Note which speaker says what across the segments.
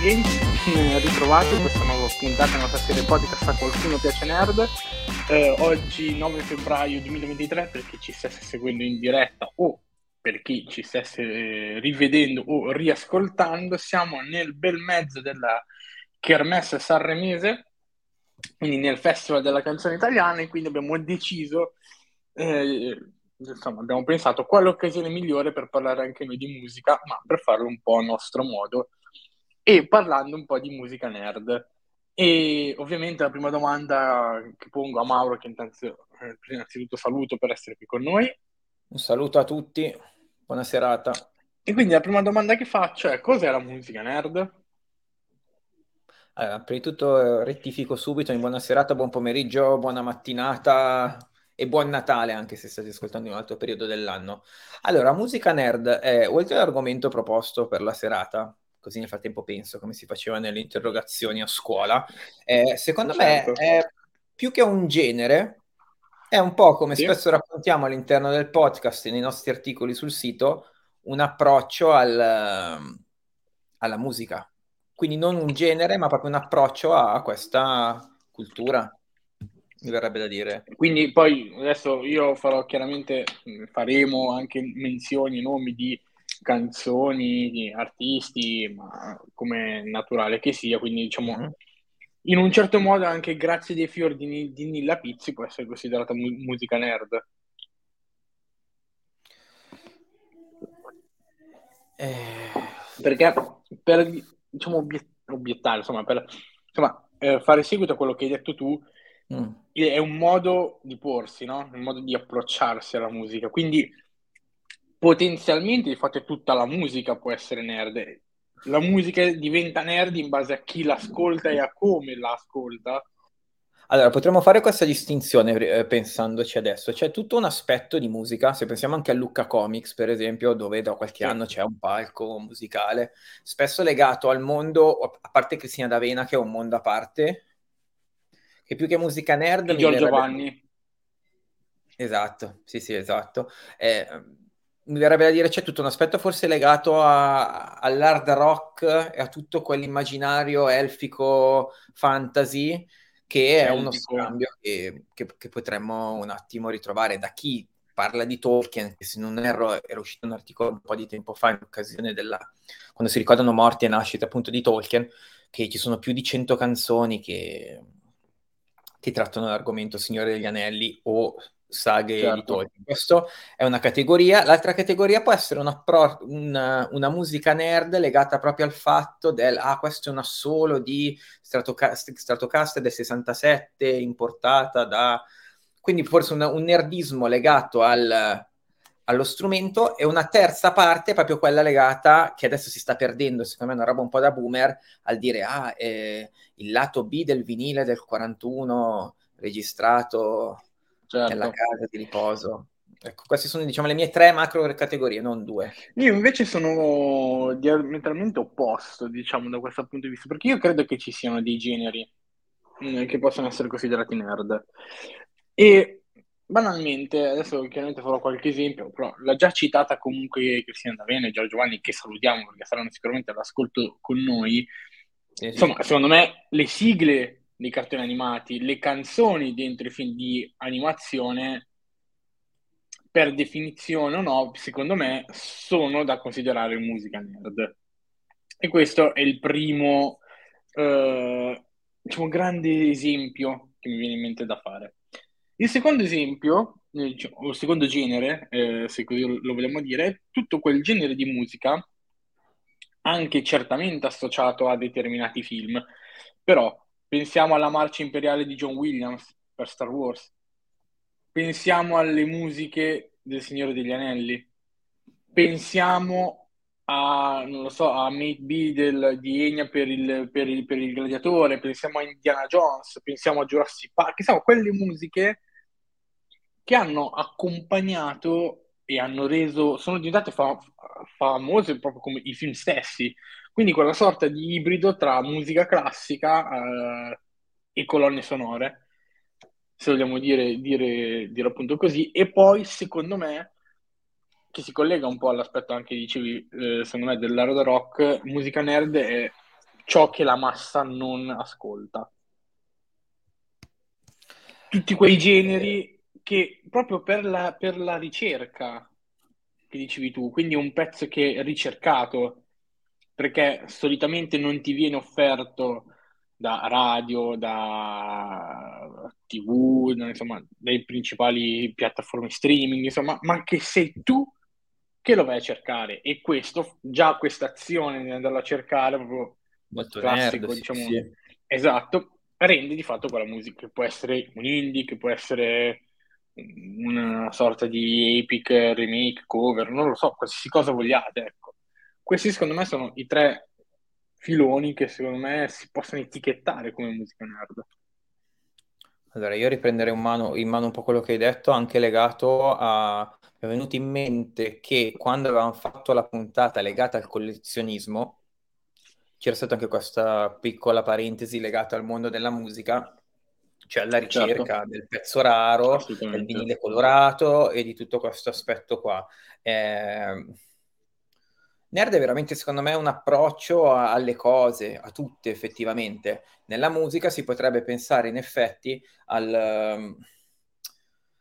Speaker 1: Nerd Games, ritrovati in questa nuova puntata della nostra serie podcast a qualcuno piace nerd. Eh, oggi 9 febbraio 2023 per chi ci stesse seguendo in diretta o per chi ci stesse eh, rivedendo o riascoltando, siamo nel bel mezzo della Kermesse Sanremese, quindi nel Festival della canzone italiana e quindi abbiamo deciso eh, insomma, abbiamo pensato qual è l'occasione migliore per parlare anche noi di musica, ma per farlo un po' a nostro modo e parlando un po' di musica nerd. E ovviamente la prima domanda che pongo a Mauro, che intanto, eh, innanzitutto saluto per essere qui con noi.
Speaker 2: Un saluto a tutti, buona serata.
Speaker 1: E quindi la prima domanda che faccio è cos'è la musica nerd?
Speaker 2: Allora, prima di tutto eh, rettifico subito, in buona serata, buon pomeriggio, buona mattinata, e buon Natale anche se state ascoltando in un altro periodo dell'anno. Allora, musica nerd è, oltre all'argomento proposto per la serata, così nel frattempo penso come si faceva nelle interrogazioni a scuola, eh, secondo certo. me è più che un genere, è un po' come sì. spesso raccontiamo all'interno del podcast e nei nostri articoli sul sito, un approccio al, alla musica. Quindi non un genere, ma proprio un approccio a questa cultura mi verrebbe da dire.
Speaker 1: Quindi poi adesso io farò chiaramente, faremo anche menzioni, nomi di canzoni, artisti, ma come naturale che sia, quindi diciamo mm-hmm. in un certo modo anche Grazie dei fiori di, di Nilla Pizzi può essere considerata mu- musica nerd. Eh... Perché per diciamo, obiettare, insomma, per insomma, eh, fare seguito a quello che hai detto tu, Mm. È un modo di porsi, no? Un modo di approcciarsi alla musica. Quindi potenzialmente, di fatto, tutta la musica può essere nerd. La musica diventa nerd in base a chi l'ascolta e a come l'ascolta.
Speaker 2: Allora, potremmo fare questa distinzione eh, pensandoci adesso. C'è tutto un aspetto di musica, se pensiamo anche a Lucca Comics, per esempio, dove da qualche anno c'è un palco musicale, spesso legato al mondo, a parte Cristina D'Avena, che è un mondo a parte, che più che musica nerd...
Speaker 1: Giorgio Vanni.
Speaker 2: Esatto, sì sì, esatto. Eh, mi verrebbe da dire c'è tutto un aspetto forse legato a, all'hard rock e a tutto quell'immaginario elfico fantasy che è uno scambio che, che, che, potremmo un attimo ritrovare. Da chi parla di Tolkien, che se non erro era uscito un articolo un po' di tempo fa in occasione della... quando si ricordano morti e nascite appunto di Tolkien, che ci sono più di 100 canzoni che che trattano l'argomento Signore degli Anelli o saghe certo. di Tolkien. Questa è una categoria. L'altra categoria può essere una, pro, una, una, musica nerd legata proprio al fatto del ah, questo è un assolo di Stratocaster, Stratocaster del 67 importata da... Quindi forse un, un nerdismo legato al, allo strumento e una terza parte proprio quella legata, che adesso si sta perdendo, secondo me è una roba un po' da boomer, al dire ah, eh, il lato B del vinile del 41 registrato certo. nella casa di riposo. Ecco, queste sono diciamo le mie tre macro categorie, non due.
Speaker 1: Io invece sono diametralmente opposto, diciamo, da questo punto di vista, perché io credo che ci siano dei generi mm, che possono essere considerati nerd. E banalmente, adesso chiaramente farò qualche esempio, però l'ha già citata comunque Cristina D'Avena e Giorgio Giovanni, che salutiamo perché saranno sicuramente all'ascolto con noi. Sì, Insomma, secondo me le sigle dei cartoni animati, le canzoni dentro i film di animazione, per definizione o no, secondo me sono da considerare musica nerd. E questo è il primo, eh, diciamo, grande esempio che mi viene in mente da fare. Il secondo esempio, eh, cioè, o il secondo genere, eh, se così lo vogliamo dire, è tutto quel genere di musica, anche certamente associato a determinati film. Però pensiamo alla marcia imperiale di John Williams per Star Wars, pensiamo alle musiche del Signore degli Anelli, pensiamo a, non lo so, a Mate B di Enya per il, per, il, per il Gladiatore, pensiamo a Indiana Jones, pensiamo a Jurassic Park, pensiamo a quelle musiche che hanno accompagnato e hanno reso, sono diventate fa- famose proprio come i film stessi. Quindi quella sorta di ibrido tra musica classica eh, e colonne sonore, se vogliamo dire, dire, dire appunto così. E poi, secondo me, che si collega un po' all'aspetto anche, dicevi, eh, secondo me, dell'hard rock, musica nerd è ciò che la massa non ascolta. Tutti quei generi che proprio per la, per la ricerca che dicevi tu, quindi un pezzo che è ricercato, perché solitamente non ti viene offerto da radio, da TV, insomma, dai principali piattaforme streaming, insomma, ma che sei tu che lo vai a cercare e questo, già questa azione di andarlo a cercare, proprio
Speaker 2: Molto
Speaker 1: classico,
Speaker 2: nerd,
Speaker 1: diciamo,
Speaker 2: sì.
Speaker 1: esatto, rende di fatto quella musica, che può essere un indie, che può essere una sorta di epic remake, cover, non lo so, qualsiasi cosa vogliate, ecco. Questi secondo me sono i tre filoni che secondo me si possono etichettare come musica nerd.
Speaker 2: Allora, io riprenderei in mano, in mano un po' quello che hai detto, anche legato a... Mi è venuto in mente che quando avevamo fatto la puntata legata al collezionismo, c'era stata anche questa piccola parentesi legata al mondo della musica, cioè alla certo. ricerca certo. del pezzo raro, del vinile colorato e di tutto questo aspetto qua. Eh, Nerd è veramente, secondo me, un approccio a, alle cose, a tutte effettivamente. Nella musica si potrebbe pensare in effetti al... Um,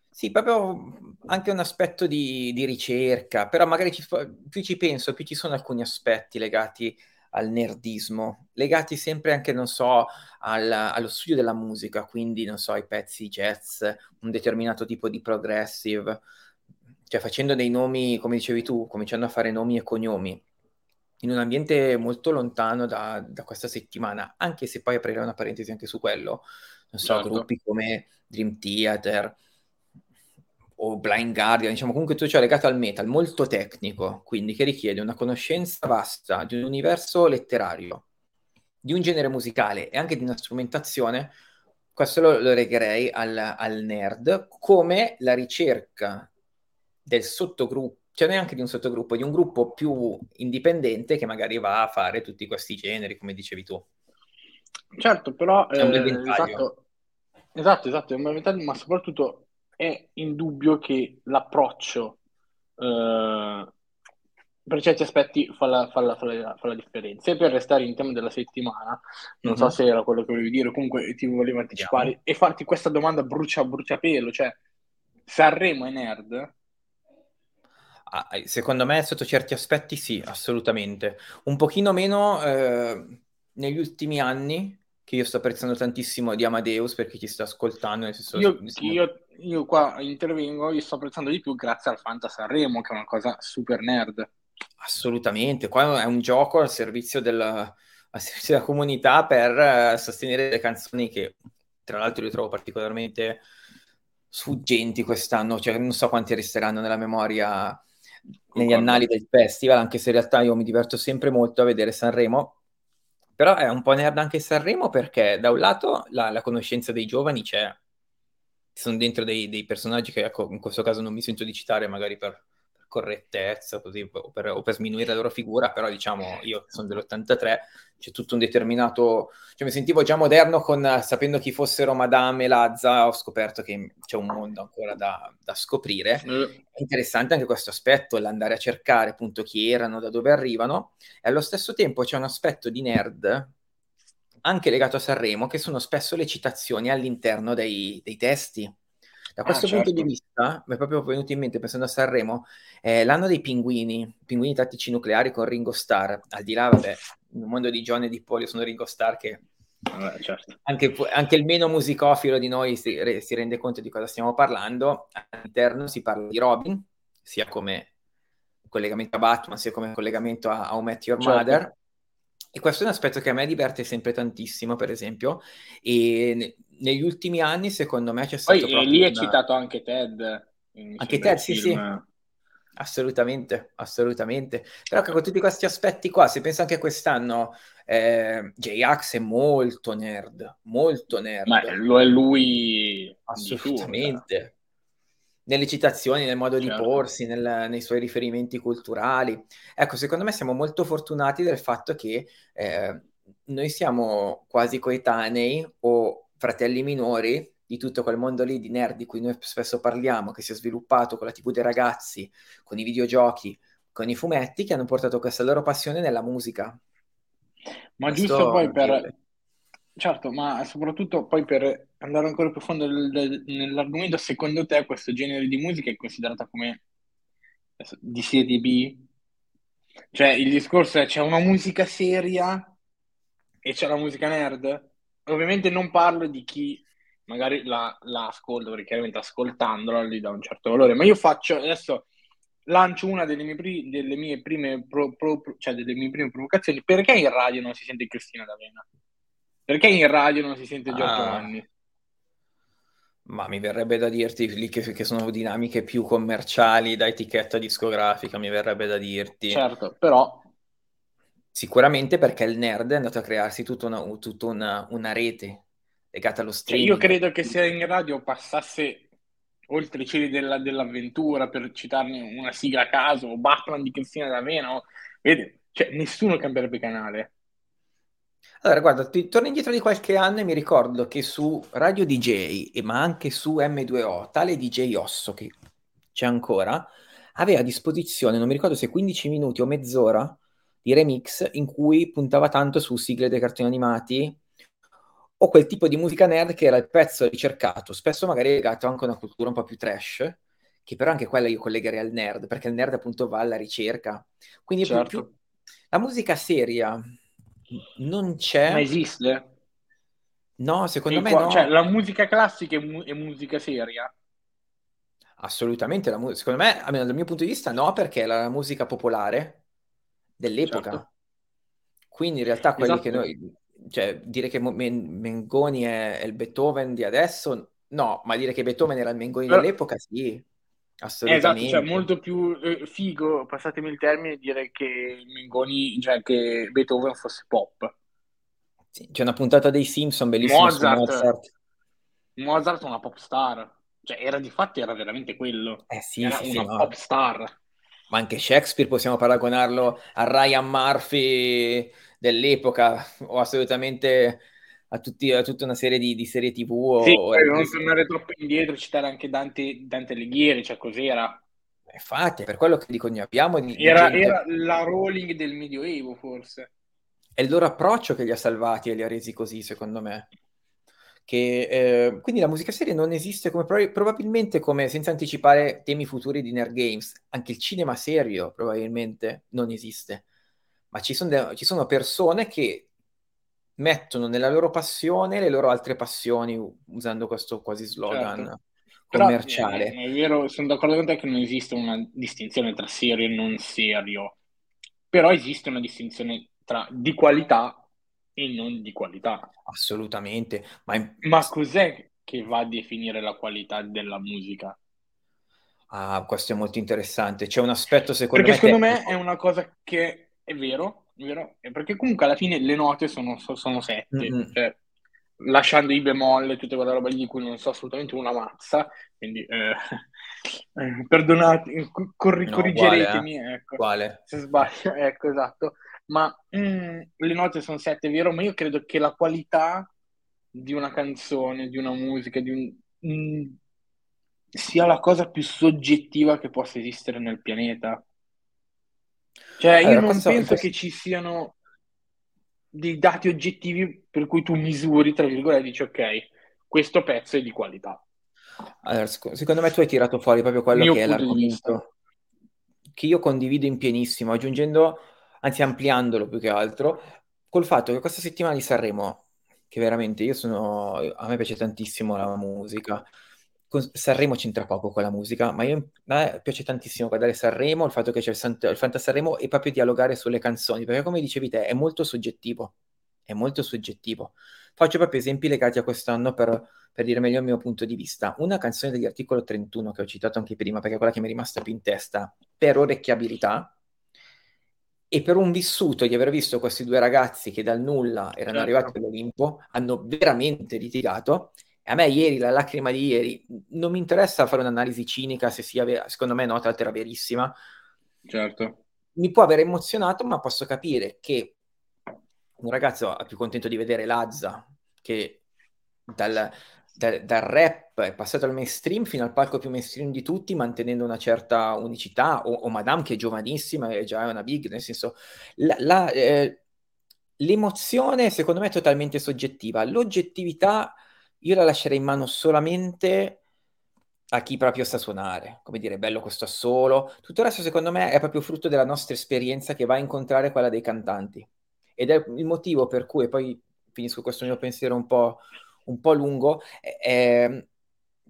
Speaker 2: sì, proprio anche un aspetto di, di ricerca, però magari ci, più ci penso, più ci sono alcuni aspetti legati al nerdismo, legati sempre anche, non so, al, allo studio della musica, quindi, non so, ai pezzi jazz, un determinato tipo di progressive, cioè facendo dei nomi, come dicevi tu, cominciando a fare nomi e cognomi, in un ambiente molto lontano da, da questa settimana, anche se poi aprirei una parentesi anche su quello, non so, certo. gruppi come Dream Theater o Blind Guardian, diciamo comunque tutto ciò legato al metal, molto tecnico, quindi che richiede una conoscenza vasta di un universo letterario, di un genere musicale e anche di una strumentazione, questo lo, lo legherei al, al nerd, come la ricerca del sottogruppo, cioè neanche di un sottogruppo, di un gruppo più indipendente che magari va a fare tutti questi generi, come dicevi tu.
Speaker 1: Certo, però è un eh, esatto, esatto, esatto, è un bel ma soprattutto è indubbio che l'approccio eh, per certi aspetti fa la, fa, la, fa, la, fa la, differenza. E per restare in tema della settimana, non mm-hmm. so mhm. se era quello che volevi dire, comunque ti volevo anticipare yeah. e farti questa domanda brucia, bruciapelo, cioè Sanremo è nerd?
Speaker 2: Secondo me, sotto certi aspetti, sì, assolutamente. Un pochino meno eh, negli ultimi anni, che io sto apprezzando tantissimo di Amadeus perché ci sta ascoltando. Nel senso,
Speaker 1: io, io, io, qua intervengo, io sto apprezzando di più grazie al Fanta Sanremo, che è una cosa super nerd.
Speaker 2: Assolutamente, qua è un gioco al servizio della, al servizio della comunità per uh, sostenere le canzoni che, tra l'altro, io trovo particolarmente sfuggenti quest'anno, cioè non so quanti resteranno nella memoria negli annali del festival, anche se in realtà io mi diverto sempre molto a vedere Sanremo. Però è un po' nerd anche Sanremo perché da un lato la, la conoscenza dei giovani c'è, sono dentro dei, dei, personaggi che ecco, in questo caso non mi sento di citare magari per, correttezza così, o, per, o per sminuire la loro figura, però diciamo io sono dell'83, c'è tutto un determinato... Cioè mi sentivo già moderno con, sapendo chi fossero Madame e Lazza, ho scoperto che c'è un mondo ancora da, da scoprire. Mm. È interessante anche questo aspetto, l'andare a cercare appunto chi erano, da dove arrivano, e allo stesso tempo c'è un aspetto di nerd anche legato a Sanremo, che sono spesso le citazioni all'interno dei, dei testi da questo ah, punto certo. di vista, mi è proprio venuto in mente, pensando a Sanremo, eh, l'anno dei pinguini, pinguini tattici nucleari con Ringo Starr, al di là, vabbè, nel mondo di John e di Polio sono Ringo Starr che
Speaker 1: Vabbè, certo.
Speaker 2: anche, anche, il meno musicofilo di noi si, si, rende conto di cosa stiamo parlando. All'interno si parla di Robin, sia come collegamento a Batman, sia come collegamento a How Met Your certo. Mother. E questo è un aspetto che a me diverte sempre tantissimo, per esempio, e negli ultimi anni, secondo me, c'è stato.
Speaker 1: Poi lì è citato anche Ted.
Speaker 2: Anche Ted, sì, sì. Assolutamente, assolutamente. Però con tutti questi aspetti qua, se pensa anche quest'anno, eh, J-Ax è molto nerd, molto nerd.
Speaker 1: Ma lo è lui.
Speaker 2: Assolutamente. Nelle citazioni, nel modo certo. di porsi, nel, nei suoi riferimenti culturali. Ecco, secondo me siamo molto fortunati del fatto che eh, noi siamo quasi coetanei o fratelli minori di tutto quel mondo lì di nerd di cui noi spesso parliamo, che si è sviluppato con la TV dei ragazzi, con i videogiochi, con i fumetti, che hanno portato questa loro passione nella musica.
Speaker 1: Ma Questo giusto poi per... Certo, ma soprattutto poi per andare ancora più a fondo nell'argomento, secondo te questo genere di musica è considerata come di serie B? Cioè il discorso è c'è una musica seria e c'è la musica nerd? Ovviamente non parlo di chi magari la, la ascolta, perché chiaramente ascoltandola gli dà un certo valore, ma io faccio adesso lancio una delle mie, pri- delle mie prime pro- pro- cioè delle mie prime provocazioni. Perché in radio non si sente Cristina D'Avena? Perché in radio non si sente Giorgio ah. Vanni?
Speaker 2: Ma mi verrebbe da dirti lì che, che, sono dinamiche più commerciali da etichetta discografica, mi verrebbe da dirti.
Speaker 1: Certo, però...
Speaker 2: Sicuramente perché il nerd è andato a crearsi tutta una, tutta una, una rete legata allo streaming.
Speaker 1: Cioè io credo che se in radio passasse oltre i cieli della, dell'avventura, per citarne una sigla a caso, o Batman di Cristina D'Avena, vedi, cioè nessuno cambierebbe canale.
Speaker 2: Allora, guarda, ti torno indietro di qualche anno e mi ricordo che su Radio DJ, ma anche su M2O, tale DJ Osso, che c'è ancora, aveva a disposizione, non mi ricordo se 15 minuti o mezz'ora di remix in cui puntava tanto su sigle dei cartoni animati o quel tipo di musica nerd che era il pezzo ricercato, spesso magari legato anche a una cultura un po' più trash, che però anche quella io collegherei al nerd, perché il nerd appunto va alla ricerca. Quindi certo. più... la musica seria non c'è.
Speaker 1: Ma esiste?
Speaker 2: No, secondo me qua, no.
Speaker 1: Cioè, la musica classica è, mu- è musica seria?
Speaker 2: Assolutamente, mu- secondo me, almeno dal mio punto di vista, no, perché è la musica popolare dell'epoca. Certo. Quindi in realtà quelli esatto. che noi, cioè dire che Mengoni è, è, il Beethoven di adesso, no, ma dire che Beethoven era il Mengoni Però... dell'epoca, sì, assolutamente.
Speaker 1: Esatto, cioè molto più eh, figo, passatemi il termine, dire che Mengoni, cioè che Beethoven fosse pop.
Speaker 2: Sì, c'è una puntata dei Simpson bellissima Mozart.
Speaker 1: Mozart. Mozart è una pop star. Cioè, era di fatti era veramente quello.
Speaker 2: Eh sì,
Speaker 1: era
Speaker 2: sì,
Speaker 1: una
Speaker 2: sì,
Speaker 1: pop no. star.
Speaker 2: Ma anche Shakespeare possiamo paragonarlo a Ryan Murphy dell'epoca o assolutamente a, tutti, a tutta una serie di, di serie tv. O,
Speaker 1: sì, o non tornare troppo indietro, citare anche Dante, Dante Alighieri, cioè cos'era?
Speaker 2: Infatti, per quello che dico, ne abbiamo di,
Speaker 1: era, di era la Rowling del Medioevo, forse.
Speaker 2: È il loro approccio che li ha salvati e li ha resi così, secondo me. Che, eh, quindi la musica seria non esiste come probabilmente come senza anticipare temi futuri di Nerd Games, anche il cinema serio probabilmente non esiste, ma ci sono, de- ci sono persone che mettono nella loro passione le loro altre passioni usando questo quasi slogan certo. commerciale.
Speaker 1: Però, è, è, vero, sono d'accordo con te che non esiste una distinzione tra serio e non serio, però esiste una distinzione tra di qualità e non di qualità.
Speaker 2: Assolutamente. Ma, in...
Speaker 1: Ma cos'è che va a definire la qualità della musica?
Speaker 2: Ah, questo è molto interessante. C'è un aspetto secondo
Speaker 1: perché
Speaker 2: me.
Speaker 1: Perché secondo me è una cosa che è vero, vero, perché comunque alla fine le note sono, sono sette, mm-hmm. cioè, lasciando i bemolle e tutte quelle robe di cui non so assolutamente una mazza, quindi eh, eh, perdonate, corri- no, corrigeretemi,
Speaker 2: quale,
Speaker 1: eh? ecco,
Speaker 2: quale?
Speaker 1: se sbaglio, ecco, esatto ma mm, le note sono sette, vero, ma io credo che la qualità di una canzone, di una musica, di un, mm, sia la cosa più soggettiva che possa esistere nel pianeta. Cioè, io allora, non penso questo... che ci siano dei dati oggettivi per cui tu misuri, tra virgolette, e dici ok, questo pezzo è di qualità.
Speaker 2: Allora, secondo me tu hai tirato fuori proprio quello Mio che è l'argomento che io condivido in pienissimo, aggiungendo anzi ampliandolo più che altro, col fatto che questa settimana di Sanremo, che veramente io sono, a me piace tantissimo la musica, Sanremo c'entra poco con la musica, ma io, a me piace tantissimo guardare Sanremo, il fatto che c'è il, Sant- il Fanta Sanremo e proprio dialogare sulle canzoni, perché come dicevi te è molto soggettivo, è molto soggettivo. Faccio proprio esempi legati a quest'anno per, per dire meglio il mio punto di vista. Una canzone degli articolo 31 che ho citato anche prima, perché è quella che mi è rimasta più in testa, per orecchiabilità, e per un vissuto di aver visto questi due ragazzi che dal nulla erano certo. arrivati all'Olimpo, hanno veramente litigato. A me ieri, la lacrima di ieri, non mi interessa fare un'analisi cinica se sia vera, secondo me no, tra l'altro era verissima.
Speaker 1: Certo.
Speaker 2: Mi può aver emozionato, ma posso capire che un ragazzo è più contento di vedere Lazza che dal, da, dal rap è passato al mainstream fino al palco più mainstream di tutti, mantenendo una certa unicità, o, o Madame che è giovanissima e già è una big, nel senso, la, la, eh, l'emozione secondo me è totalmente soggettiva, l'oggettività io la lascerei in mano solamente a chi proprio sa suonare, come dire, bello questo assolo. Tutto il resto, secondo me, è proprio frutto della nostra esperienza che va a incontrare quella dei cantanti. Ed è il motivo per cui, poi finisco questo mio pensiero un po', un po lungo, è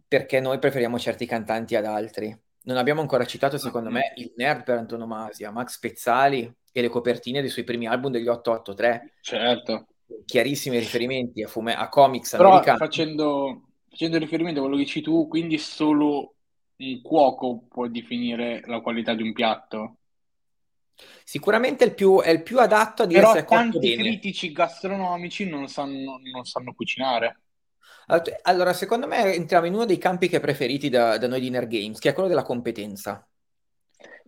Speaker 2: perché noi preferiamo certi cantanti ad altri. Non abbiamo ancora citato, secondo me, il nerd per antonomasia, Max Pezzali e le copertine dei suoi primi album degli 883.
Speaker 1: Certo.
Speaker 2: Chiarissimi riferimenti a, fume- a comics
Speaker 1: Però
Speaker 2: americani.
Speaker 1: facendo facendo riferimento a quello che dici tu, quindi solo un cuoco può definire la qualità di un piatto.
Speaker 2: Sicuramente il più, è il più adatto a dire
Speaker 1: Però
Speaker 2: se è
Speaker 1: tanti
Speaker 2: bene.
Speaker 1: critici gastronomici non sanno, non sanno cucinare.
Speaker 2: Allora, secondo me entriamo in uno dei campi che preferiti da, da noi di Nerd Games, che è quello della competenza.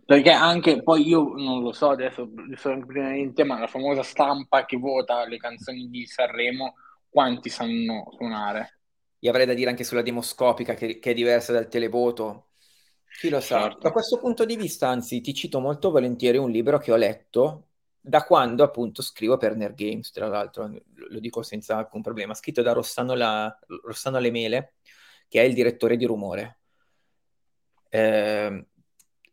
Speaker 1: Perché anche poi io non lo so adesso, sono ma la famosa stampa che vota le canzoni di Sanremo, quanti sanno suonare?
Speaker 2: Io avrei da dire anche sulla demoscopica, che, che è diversa dal televoto. Chi lo sa?
Speaker 1: Certo.
Speaker 2: Da questo punto di vista, anzi, ti cito molto volentieri un libro che ho letto da quando appunto scrivo per Nerd Games, tra l'altro, lo dico senza alcun problema, scritto da Rossano, La, Rossano Lemele, che è il direttore di Rumore. Eh,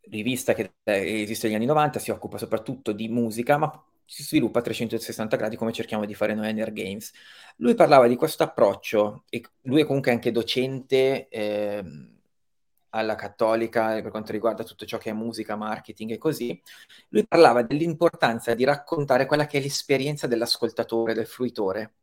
Speaker 2: rivista che esiste negli anni 90, si occupa soprattutto di musica, ma si sviluppa a 360 gradi come cerchiamo di fare noi a Nerd Games. Lui parlava di questo approccio, e lui è comunque anche docente eh, alla Cattolica per quanto riguarda tutto ciò che è musica, marketing e così. Lui parlava dell'importanza di raccontare quella che è l'esperienza dell'ascoltatore, del fruitore,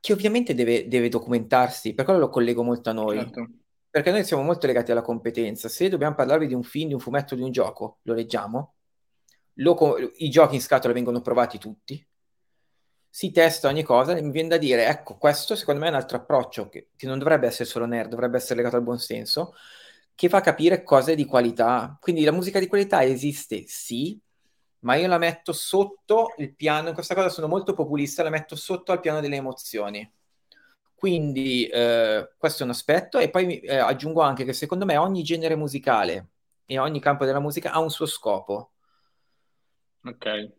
Speaker 2: che ovviamente deve, deve documentarsi, per quello lo collego molto a noi.
Speaker 1: Certo.
Speaker 2: Perché noi siamo molto legati alla competenza. Se dobbiamo parlarvi di un film, di un fumetto, di un gioco, lo leggiamo, lo, i giochi in scatola vengono provati tutti, si testa ogni cosa e mi viene da dire, ecco, questo secondo me è un altro approccio che, che non dovrebbe essere solo nerd, dovrebbe essere legato al buon senso, che fa capire cose di qualità. Quindi la musica di qualità esiste, sì, ma io la metto sotto il piano, in questa cosa sono molto populista, la metto sotto al piano delle emozioni. Quindi eh, questo è un aspetto e poi eh, aggiungo anche che secondo me ogni genere musicale e ogni campo della musica ha un suo scopo.
Speaker 1: Ok.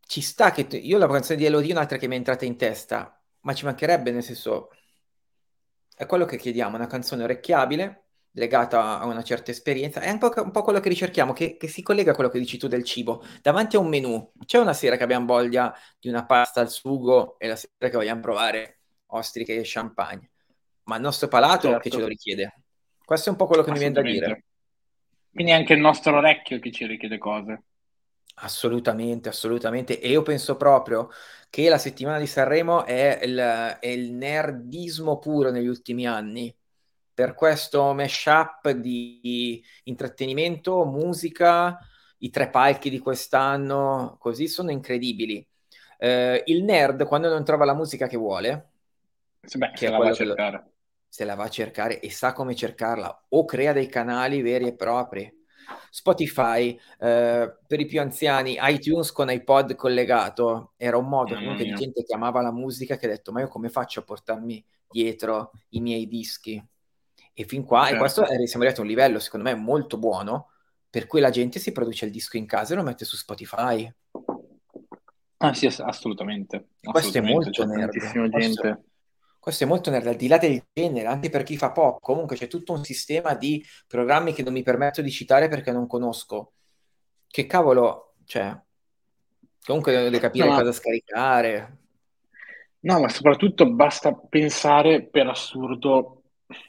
Speaker 2: Ci sta che t- io la canzone di Elodie è un'altra che mi è entrata in testa, ma ci mancherebbe nel senso è quello che chiediamo, una canzone orecchiabile, legata a una certa esperienza, è un po', un po quello che ricerchiamo, che, che, si collega a quello che dici tu del cibo. Davanti a un menù, c'è una sera che abbiamo voglia di una pasta al sugo e la sera che vogliamo provare ostriche e champagne, ma il nostro palato certo. che ce lo richiede. Questo è un po' quello che mi viene da dire.
Speaker 1: Quindi anche il nostro orecchio che ci richiede cose.
Speaker 2: Assolutamente, assolutamente. E io penso proprio che la settimana di Sanremo è il, è il nerdismo puro negli ultimi anni. Per questo mashup di intrattenimento, musica, i tre palchi di quest'anno, così sono incredibili. Eh, il nerd, quando non trova la musica che vuole,
Speaker 1: Beh, che se la va a cercare.
Speaker 2: Lo, se la va a cercare e sa come cercarla, o crea dei canali veri e propri Spotify, eh, per i più anziani, iTunes con iPod collegato, era un modo comunque di gente che amava la musica che ha detto ma io come faccio a portarmi dietro i miei dischi? E fin qua, certo. e questo è, siamo arrivati a un livello secondo me molto buono, per cui la gente si produce il disco in casa e lo mette su Spotify.
Speaker 1: Ah sì, assolutamente.
Speaker 2: Questo
Speaker 1: assolutamente.
Speaker 2: è molto nerd.
Speaker 1: Tantissima gente.
Speaker 2: Questo è molto nerd, al di là del genere, anche per chi fa pop, comunque c'è tutto un sistema di programmi che non mi permetto di citare perché non conosco. Che cavolo, cioè, comunque devo capire no. cosa scaricare.
Speaker 1: No, ma soprattutto basta pensare per assurdo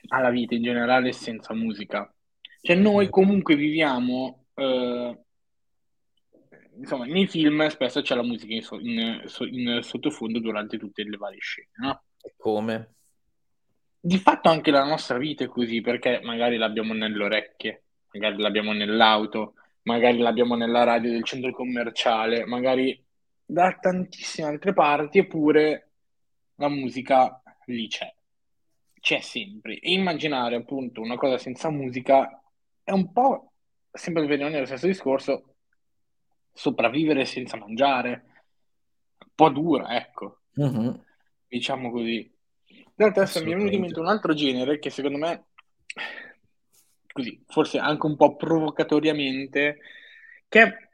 Speaker 1: alla vita in generale senza musica. Cioè noi comunque viviamo, eh, insomma, nei film spesso c'è la musica in, so- in, in sottofondo durante tutte le varie scene, no?
Speaker 2: Come?
Speaker 1: Di fatto anche la nostra vita è così, perché magari l'abbiamo nelle orecchie, magari l'abbiamo nell'auto, magari l'abbiamo nella radio del centro commerciale, magari da tantissime altre parti, eppure la musica lì c'è, c'è sempre. E immaginare appunto una cosa senza musica è un po', sempre per rimanere lo stesso discorso, sopravvivere senza mangiare, un po' dura, ecco.
Speaker 2: Mm-hmm
Speaker 1: diciamo così. Adesso mi è venuto in mente un altro genere che secondo me, così, forse anche un po' provocatoriamente, che è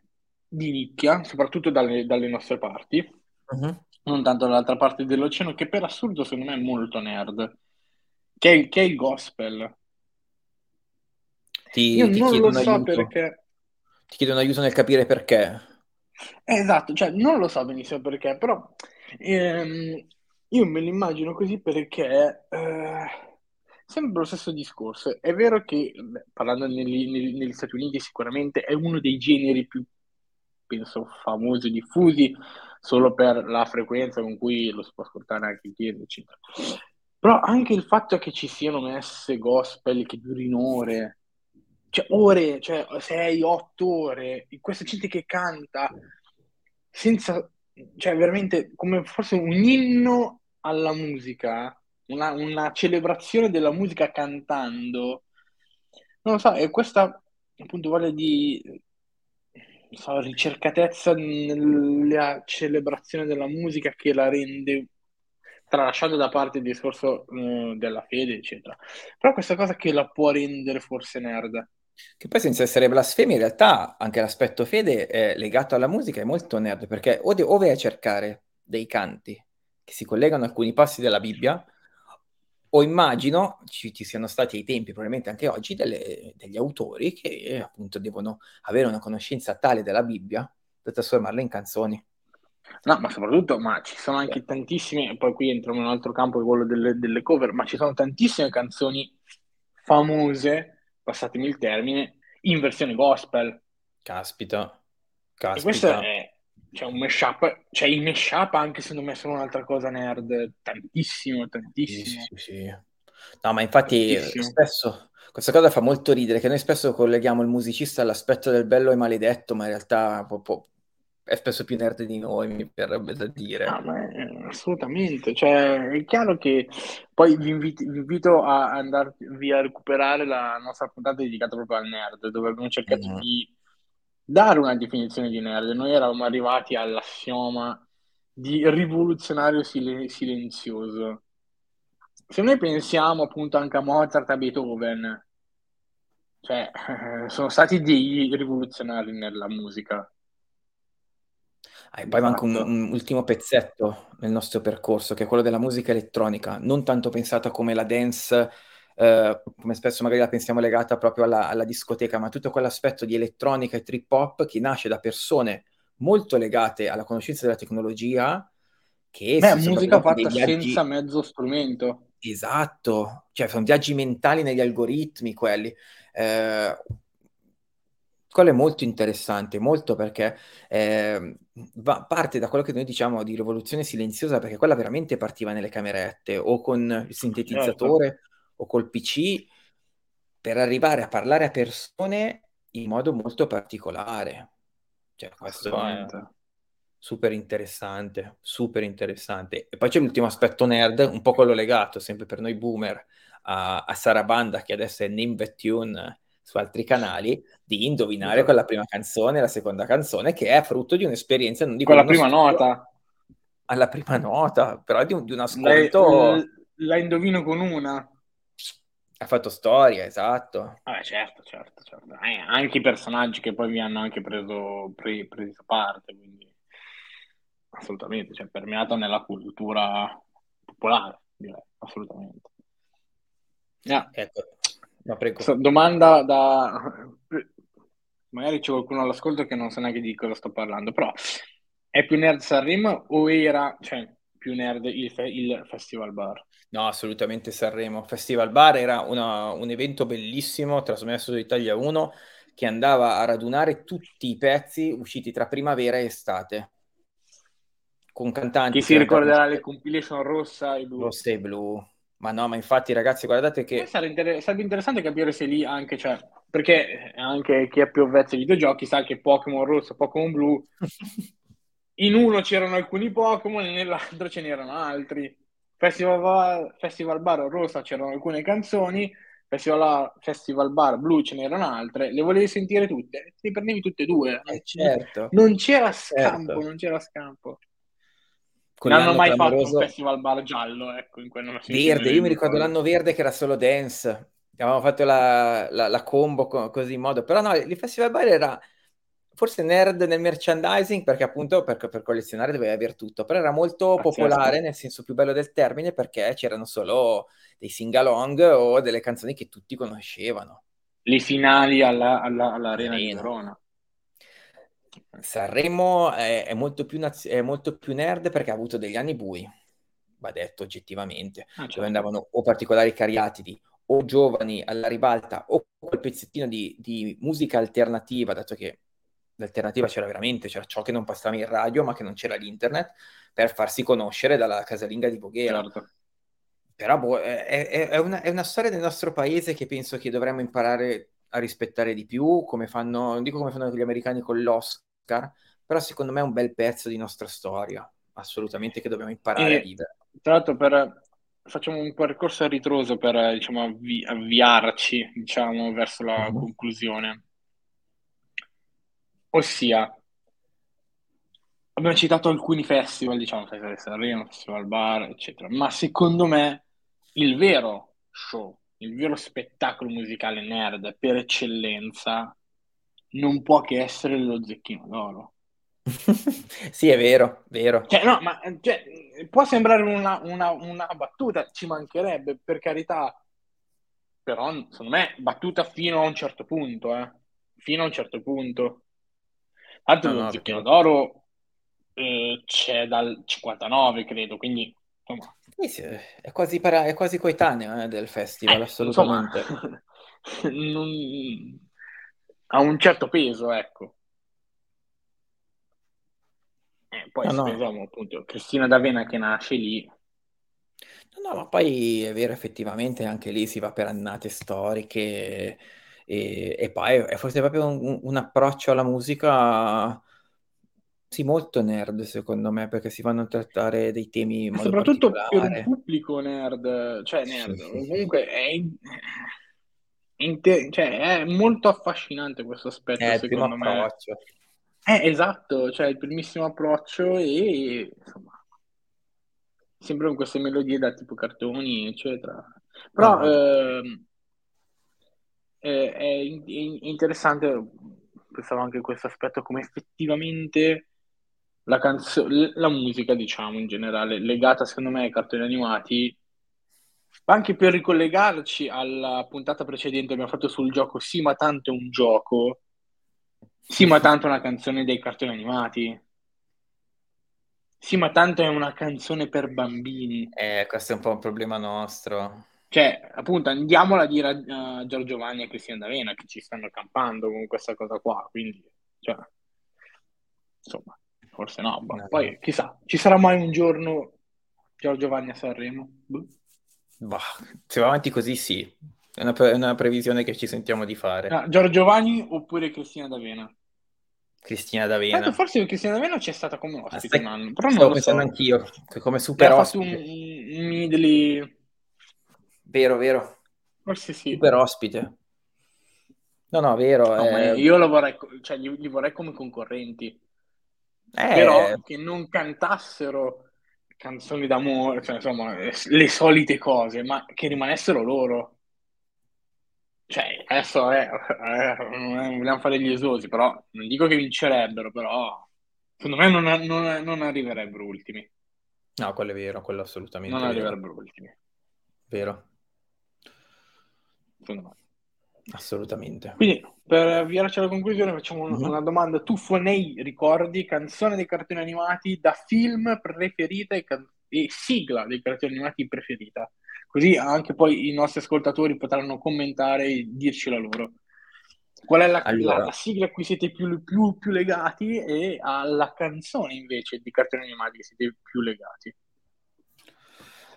Speaker 1: di nicchia, soprattutto dalle, dalle nostre parti, uh-huh. non tanto dall'altra parte dell'oceano, che per assurdo secondo me è molto nerd, che è, che è il gospel.
Speaker 2: Ti, Io ti non lo so aiuto. perché... Ti chiedono aiuto nel capire perché.
Speaker 1: esatto, cioè non lo so benissimo perché, però ehm, io me l'immagino così perché eh, sempre lo stesso discorso. È vero che, parlando negli, negli, negli, Stati Uniti, sicuramente è uno dei generi più, penso, famosi e diffusi, solo per la frequenza con cui lo si può ascoltare anche in chiesa, eccetera. Però anche il fatto che ci siano messe gospel che durino ore, cioè ore, cioè 6, 8 ore, questa gente che canta senza, cioè veramente come forse un inno alla musica, una, una celebrazione della musica cantando, non lo so, è questa appunto voglia di so, ricercatezza nella celebrazione della musica che la rende tralasciando da parte il discorso uh, della fede, eccetera. Però questa cosa che la può rendere forse nerd.
Speaker 2: Che poi senza essere blasfemi, in realtà anche l'aspetto fede legato alla musica è molto nerd, perché o, de- o vai a cercare dei canti che si collegano a alcuni passi della Bibbia, o immagino ci, ci siano stati ai tempi, probabilmente anche oggi, delle, degli autori che appunto devono avere una conoscenza tale della Bibbia da trasformarla in canzoni.
Speaker 1: No, ma soprattutto, ma ci sono anche tantissime, poi qui entriamo in un altro campo, quello delle, delle cover, ma ci sono tantissime canzoni famose passatemi il termine, in versione gospel.
Speaker 2: Caspita.
Speaker 1: Caspita. E questo è cioè, un mashup, cioè i mashup anche secondo me sono un'altra cosa nerd, tantissimo, tantissimo.
Speaker 2: Sì, sì, sì. No, ma infatti tantissimo. spesso questa cosa fa molto ridere, che noi spesso colleghiamo il musicista all'aspetto del bello e maledetto, ma in realtà può, può, è spesso più nerd di noi, mi verrebbe da dire.
Speaker 1: Ah, assolutamente, cioè, è chiaro che poi vi, invito, vi invito a andarvi a recuperare la nostra puntata dedicata proprio al nerd, dove abbiamo cercato mm-hmm. di dare una definizione di nerd. Noi eravamo arrivati all'assioma di rivoluzionario sil- silenzioso. Se noi pensiamo appunto anche a Mozart, a Beethoven, cioè, sono stati dei rivoluzionari nella musica
Speaker 2: Ah, poi manca un, un, ultimo pezzetto nel nostro percorso, che è quello della musica elettronica, non tanto pensata come la dance, eh, come spesso magari la pensiamo legata proprio alla, alla, discoteca, ma tutto quell'aspetto di elettronica e trip hop che nasce da persone molto legate alla conoscenza della tecnologia. Che
Speaker 1: Beh, musica fatta viaggi... senza mezzo strumento.
Speaker 2: Esatto, cioè sono viaggi mentali negli algoritmi quelli. Eh, quello è molto interessante, molto perché eh, va, parte da quello che noi diciamo di rivoluzione silenziosa, perché quella veramente partiva nelle camerette o con il sintetizzatore certo. O col PC per arrivare a parlare a persone in modo molto particolare. Cioè, questo è super interessante, super interessante. E poi c'è l'ultimo aspetto nerd, un po' quello legato, sempre per noi boomer, a, a Sarabanda, che adesso è Name Tune su altri canali di indovinare esatto. quella prima canzone, la seconda canzone, che è frutto di un'esperienza, non
Speaker 1: dico... Con la prima studio, nota.
Speaker 2: Alla prima nota, però di un, di un ascolto...
Speaker 1: La, la indovino con una.
Speaker 2: Ha fatto storia, esatto.
Speaker 1: Vabbè, certo, certo, certo. Eh, anche i personaggi che poi vi hanno anche preso, pre, preso parte, quindi assolutamente, cioè permeato nella cultura popolare, direi, assolutamente.
Speaker 2: Yeah. Ecco, No, prego.
Speaker 1: Domanda da... Magari c'è qualcuno all'ascolto che non sa neanche di cosa sto parlando, però è più nerd Sanremo o era, cioè, più nerd il, fe- il Festival Bar?
Speaker 2: No, assolutamente Sanremo. Festival Bar era una, un evento bellissimo trasmesso da Italia 1 che andava a radunare tutti i pezzi usciti tra primavera e estate. Con cantanti.
Speaker 1: Chi si ricorderà le compilation rossa e blu?
Speaker 2: Rossa e blu ma no, ma infatti ragazzi guardate che...
Speaker 1: Sarebbe, inter- sarebbe interessante capire se lì anche, cioè, perché anche chi è più avvezzo ai videogiochi sa che Pokémon rosso, Pokémon blu, in uno c'erano alcuni Pokémon e nell'altro ce n'erano altri. Festival Bar, Festival Bar rossa c'erano alcune canzoni, Festival, Festival Bar blu ce n'erano altre, le volevi sentire tutte? Ti prendevi tutte e due.
Speaker 2: Eh, certo.
Speaker 1: Non c'era scampo, certo. non c'era scampo. non hanno mai clamoroso... fatto un festival bar giallo, ecco, in
Speaker 2: non Verde, io mi ricordo l'anno verde che era solo dance, avevamo fatto la, la, la combo co- così in modo, però no, il festival bar era forse nerd nel merchandising perché appunto per, per collezionare dovevi avere tutto, però era molto ah, popolare certo. nel senso più bello del termine perché c'erano solo dei sing-along o delle canzoni che tutti conoscevano.
Speaker 1: Le finali alla, alla, all'Arena di Verona.
Speaker 2: Sanremo è, è, molto più naz- è molto più nerd perché ha avuto degli anni bui, va detto oggettivamente, ah, certo. dove andavano o particolari cariatidi o giovani alla ribalta o quel pezzettino di, di musica alternativa, dato che l'alternativa c'era veramente, c'era ciò che non passava in radio ma che non c'era l'internet, per farsi conoscere dalla casalinga di Voghera. Certo. Però boh, è, è, una, è, una, storia del nostro paese che penso che dovremmo imparare a rispettare di più, come fanno, non dico come fanno gli americani con l'Oscar, però secondo me è un bel pezzo di nostra storia, assolutamente che dobbiamo imparare
Speaker 1: e,
Speaker 2: a vivere.
Speaker 1: Tra l'altro per, facciamo un percorso a ritroso per diciamo, avvi- avviarci diciamo, verso la mm-hmm. conclusione. Ossia, abbiamo citato alcuni festival, diciamo, Festival di Sanremo, Festival Bar, eccetera, ma secondo me il vero show, il vero spettacolo musicale nerd per eccellenza non può che essere lo Zecchino d'Oro.
Speaker 2: sì, è vero, vero.
Speaker 1: Cioè, no, ma cioè, può sembrare una, una, una, battuta, ci mancherebbe, per carità, però secondo me battuta fino a un certo punto, eh. Fino a un certo punto. Tanto no, lo no, Zecchino perché... d'Oro eh, c'è dal 59, credo, quindi insomma...
Speaker 2: Sì, sì, è, quasi para- è quasi coetaneo eh, del festival, eh, assolutamente.
Speaker 1: Insomma, non... ha un certo peso, ecco. Eh, poi no, se pensiamo appunto Cristina D'Avena che nasce lì.
Speaker 2: No, no, ma poi è vero, effettivamente anche lì si va per annate storiche e, e poi è forse proprio un, un approccio alla musica sì, molto nerd secondo me, perché si vanno a trattare dei temi in
Speaker 1: Soprattutto per un pubblico nerd, cioè nerd, sì, sì, comunque è, in, cioè, è molto affascinante questo aspetto, è secondo me. Approccio. Eh, esatto, cioè il primissimo approccio e insomma, sempre con queste melodie da tipo cartoni, eccetera. Però no. Eh, è, è, interessante, pensavo anche questo aspetto, come effettivamente la, canzo- la musica, diciamo, in generale, legata secondo me ai cartoni animati, anche per ricollegarci alla puntata precedente abbiamo fatto sul gioco Sì, ma tanto è un gioco. Sì, ma tanto è una canzone dei cartoni animati. Sì, ma tanto è una canzone per bambini.
Speaker 2: Eh, questo è un po' un problema nostro.
Speaker 1: Cioè, appunto, andiamola a dire a Giorgio Vanni e Cristian D'Avena che ci stanno campando con questa cosa qua, quindi, cioè, insomma forse no. no. Poi chissà, ci sarà mai un giorno Giorgio Vanni a Sanremo?
Speaker 2: Bah, se va avanti così sì, è una, pre- una previsione che ci sentiamo di fare.
Speaker 1: No, Giorgio Vanni oppure Cristina D'Avena?
Speaker 2: Cristina D'Avena.
Speaker 1: Tanto forse Cristina D'Avena c'è stata come ospite
Speaker 2: un anno, però non lo pensando so. anch'io, come super ospite.
Speaker 1: Ha fatto un, un midley...
Speaker 2: Vero, vero.
Speaker 1: Forse sì.
Speaker 2: Super ospite. No, no, vero.
Speaker 1: No,
Speaker 2: è...
Speaker 1: Io lo vorrei, cioè, li, li vorrei come concorrenti. Eh... Però che non cantassero canzoni d'amore, cioè insomma, le solite cose, ma che rimanessero loro. Cioè, adesso eh, eh, non vogliamo fare gli esosi, però non dico che vincerebbero, però secondo me non, non, non arriverebbero ultimi.
Speaker 2: No, quello è vero, quello assolutamente.
Speaker 1: Non arriverebbero ultimi.
Speaker 2: Vero.
Speaker 1: Secondo me.
Speaker 2: Assolutamente.
Speaker 1: Quindi, per avviarci alla conclusione, facciamo mm-hmm. una domanda tuffo nei ricordi, canzone dei cartoni animati da film preferita e, can- e sigla dei cartoni animati preferita. Così anche poi i nostri ascoltatori potranno commentare e dirci la loro. Qual è la, allora. la, la sigla a cui siete più, più, più legati e alla canzone invece di cartoni animati che siete più legati?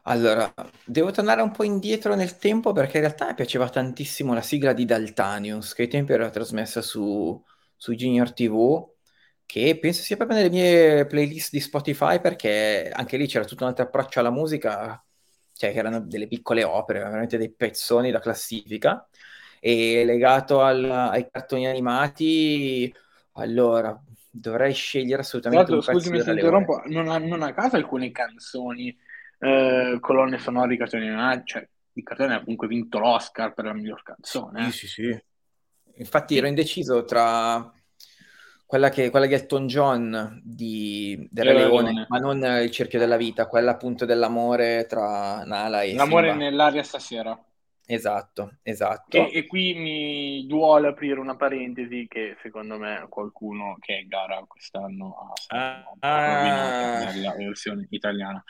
Speaker 2: Allora, devo tornare un po' indietro nel tempo perché in realtà mi piaceva tantissimo la sigla di Daltanius, che ai tempi era trasmessa su, su Junior TV, che penso sia proprio nelle mie playlist di Spotify perché anche lì c'era tutto un altro approccio alla musica, cioè che erano delle piccole opere, veramente dei pezzoni da classifica, e legato al, ai cartoni animati Allora, dovrei scegliere assolutamente
Speaker 1: Tra scusami se interrompo, non a, non a caso alcune canzoni, eh, colonne sonore di cartoni animati, cioè di cartone ha comunque vinto l'Oscar per la miglior canzone.
Speaker 2: Sì, sì, sì. Infatti ero indeciso tra quella che quella di Elton John di del Re Leone, Leone, ma non il cerchio della vita, quella appunto dell'amore tra Nala e
Speaker 1: L'amore
Speaker 2: Simba.
Speaker 1: nell'aria stasera.
Speaker 2: Esatto, esatto.
Speaker 1: E, e, qui mi duole aprire una parentesi che secondo me qualcuno che è in gara quest'anno ha ah, nella versione italiana.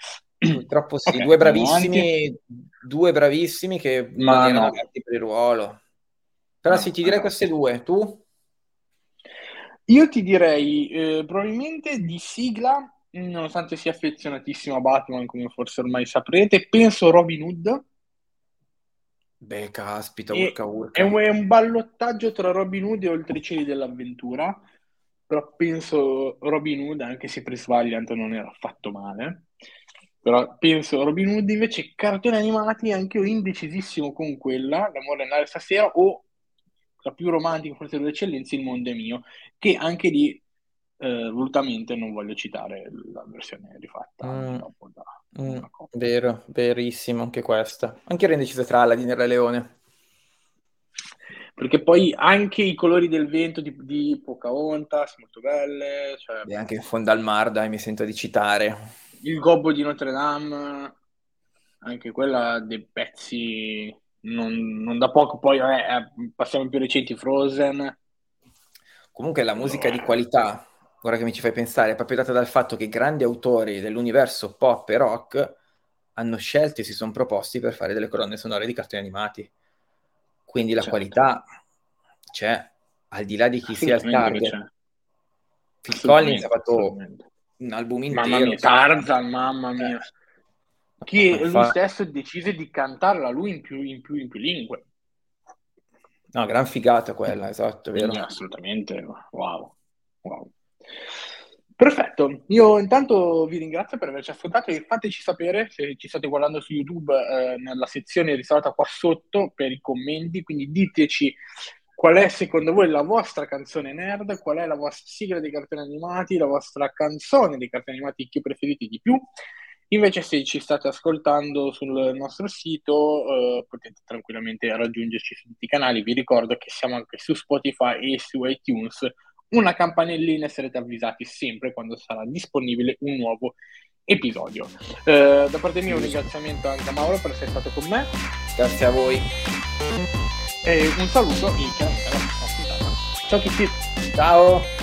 Speaker 2: Purtroppo sì, okay, due bravissimi, due bravissimi che Ma non no. per il ruolo. Però no, sì, ti direi no. queste due, tu?
Speaker 1: Io ti direi eh, probabilmente di sigla, nonostante sia affezionatissimo a Batman, come forse ormai saprete, penso Robin Hood.
Speaker 2: Beh, caspita, urca, urca.
Speaker 1: È, un, è un ballottaggio tra Robin Hood e Oltre i cieli dell'avventura, però penso Robin Hood, anche se Chris Valiant non era affatto male, però penso Robin Hood invece cartoni animati, anche io indecisissimo con quella, L'amore nell'aria stasera, o la più romantica forse dell'eccellenza, Il mondo è mio, che anche lì eh, volutamente non voglio citare la versione rifatta mm. dopo da,
Speaker 2: mm. Vero, verissimo anche questa. Anche ero indeciso tra Aladdin e Re Leone.
Speaker 1: Perché poi anche i colori del vento di, di Pocahontas, molto belle. Cioè...
Speaker 2: E anche in fondo al mar, dai, mi sento di citare.
Speaker 1: Il gobbo di Notre Dame, anche quella dei pezzi non, non da poco, poi eh, passiamo ai più recenti Frozen.
Speaker 2: Comunque la musica di qualità, ora che mi ci fai pensare, è proprio data dal fatto che grandi autori dell'universo pop e rock hanno scelto e si sono proposti per fare delle colonne sonore di cartoni animati. Quindi la certo. qualità c'è, al di là di chi sia il target. Phil Collins ha fatto un album intero.
Speaker 1: Mamma mia, Tarzan, mamma mia. Che lui fa... stesso decise di cantarla lui in più, in più, in più lingue.
Speaker 2: No, gran figata quella, esatto, vero?
Speaker 1: assolutamente, wow. wow. Perfetto, io intanto vi ringrazio per averci ascoltato e fateci sapere se ci state guardando su YouTube eh, nella sezione riservata qua sotto per i commenti, quindi diteci qual è secondo voi la vostra canzone nerd, qual è la vostra sigla dei cartoni animati, la vostra canzone dei cartoni animati che preferite di più Invece se ci state ascoltando sul nostro sito eh, potete tranquillamente raggiungerci su tutti i canali. Vi ricordo che siamo anche su Spotify e su iTunes. Una campanellina e sarete avvisati sempre quando sarà disponibile un nuovo episodio. Eh, da parte mia un ringraziamento anche a Mauro per essere stato con me.
Speaker 2: Grazie a voi.
Speaker 1: E un saluto e chiaramente alla prossima puntata. Ciao a tutti.
Speaker 2: Ciao.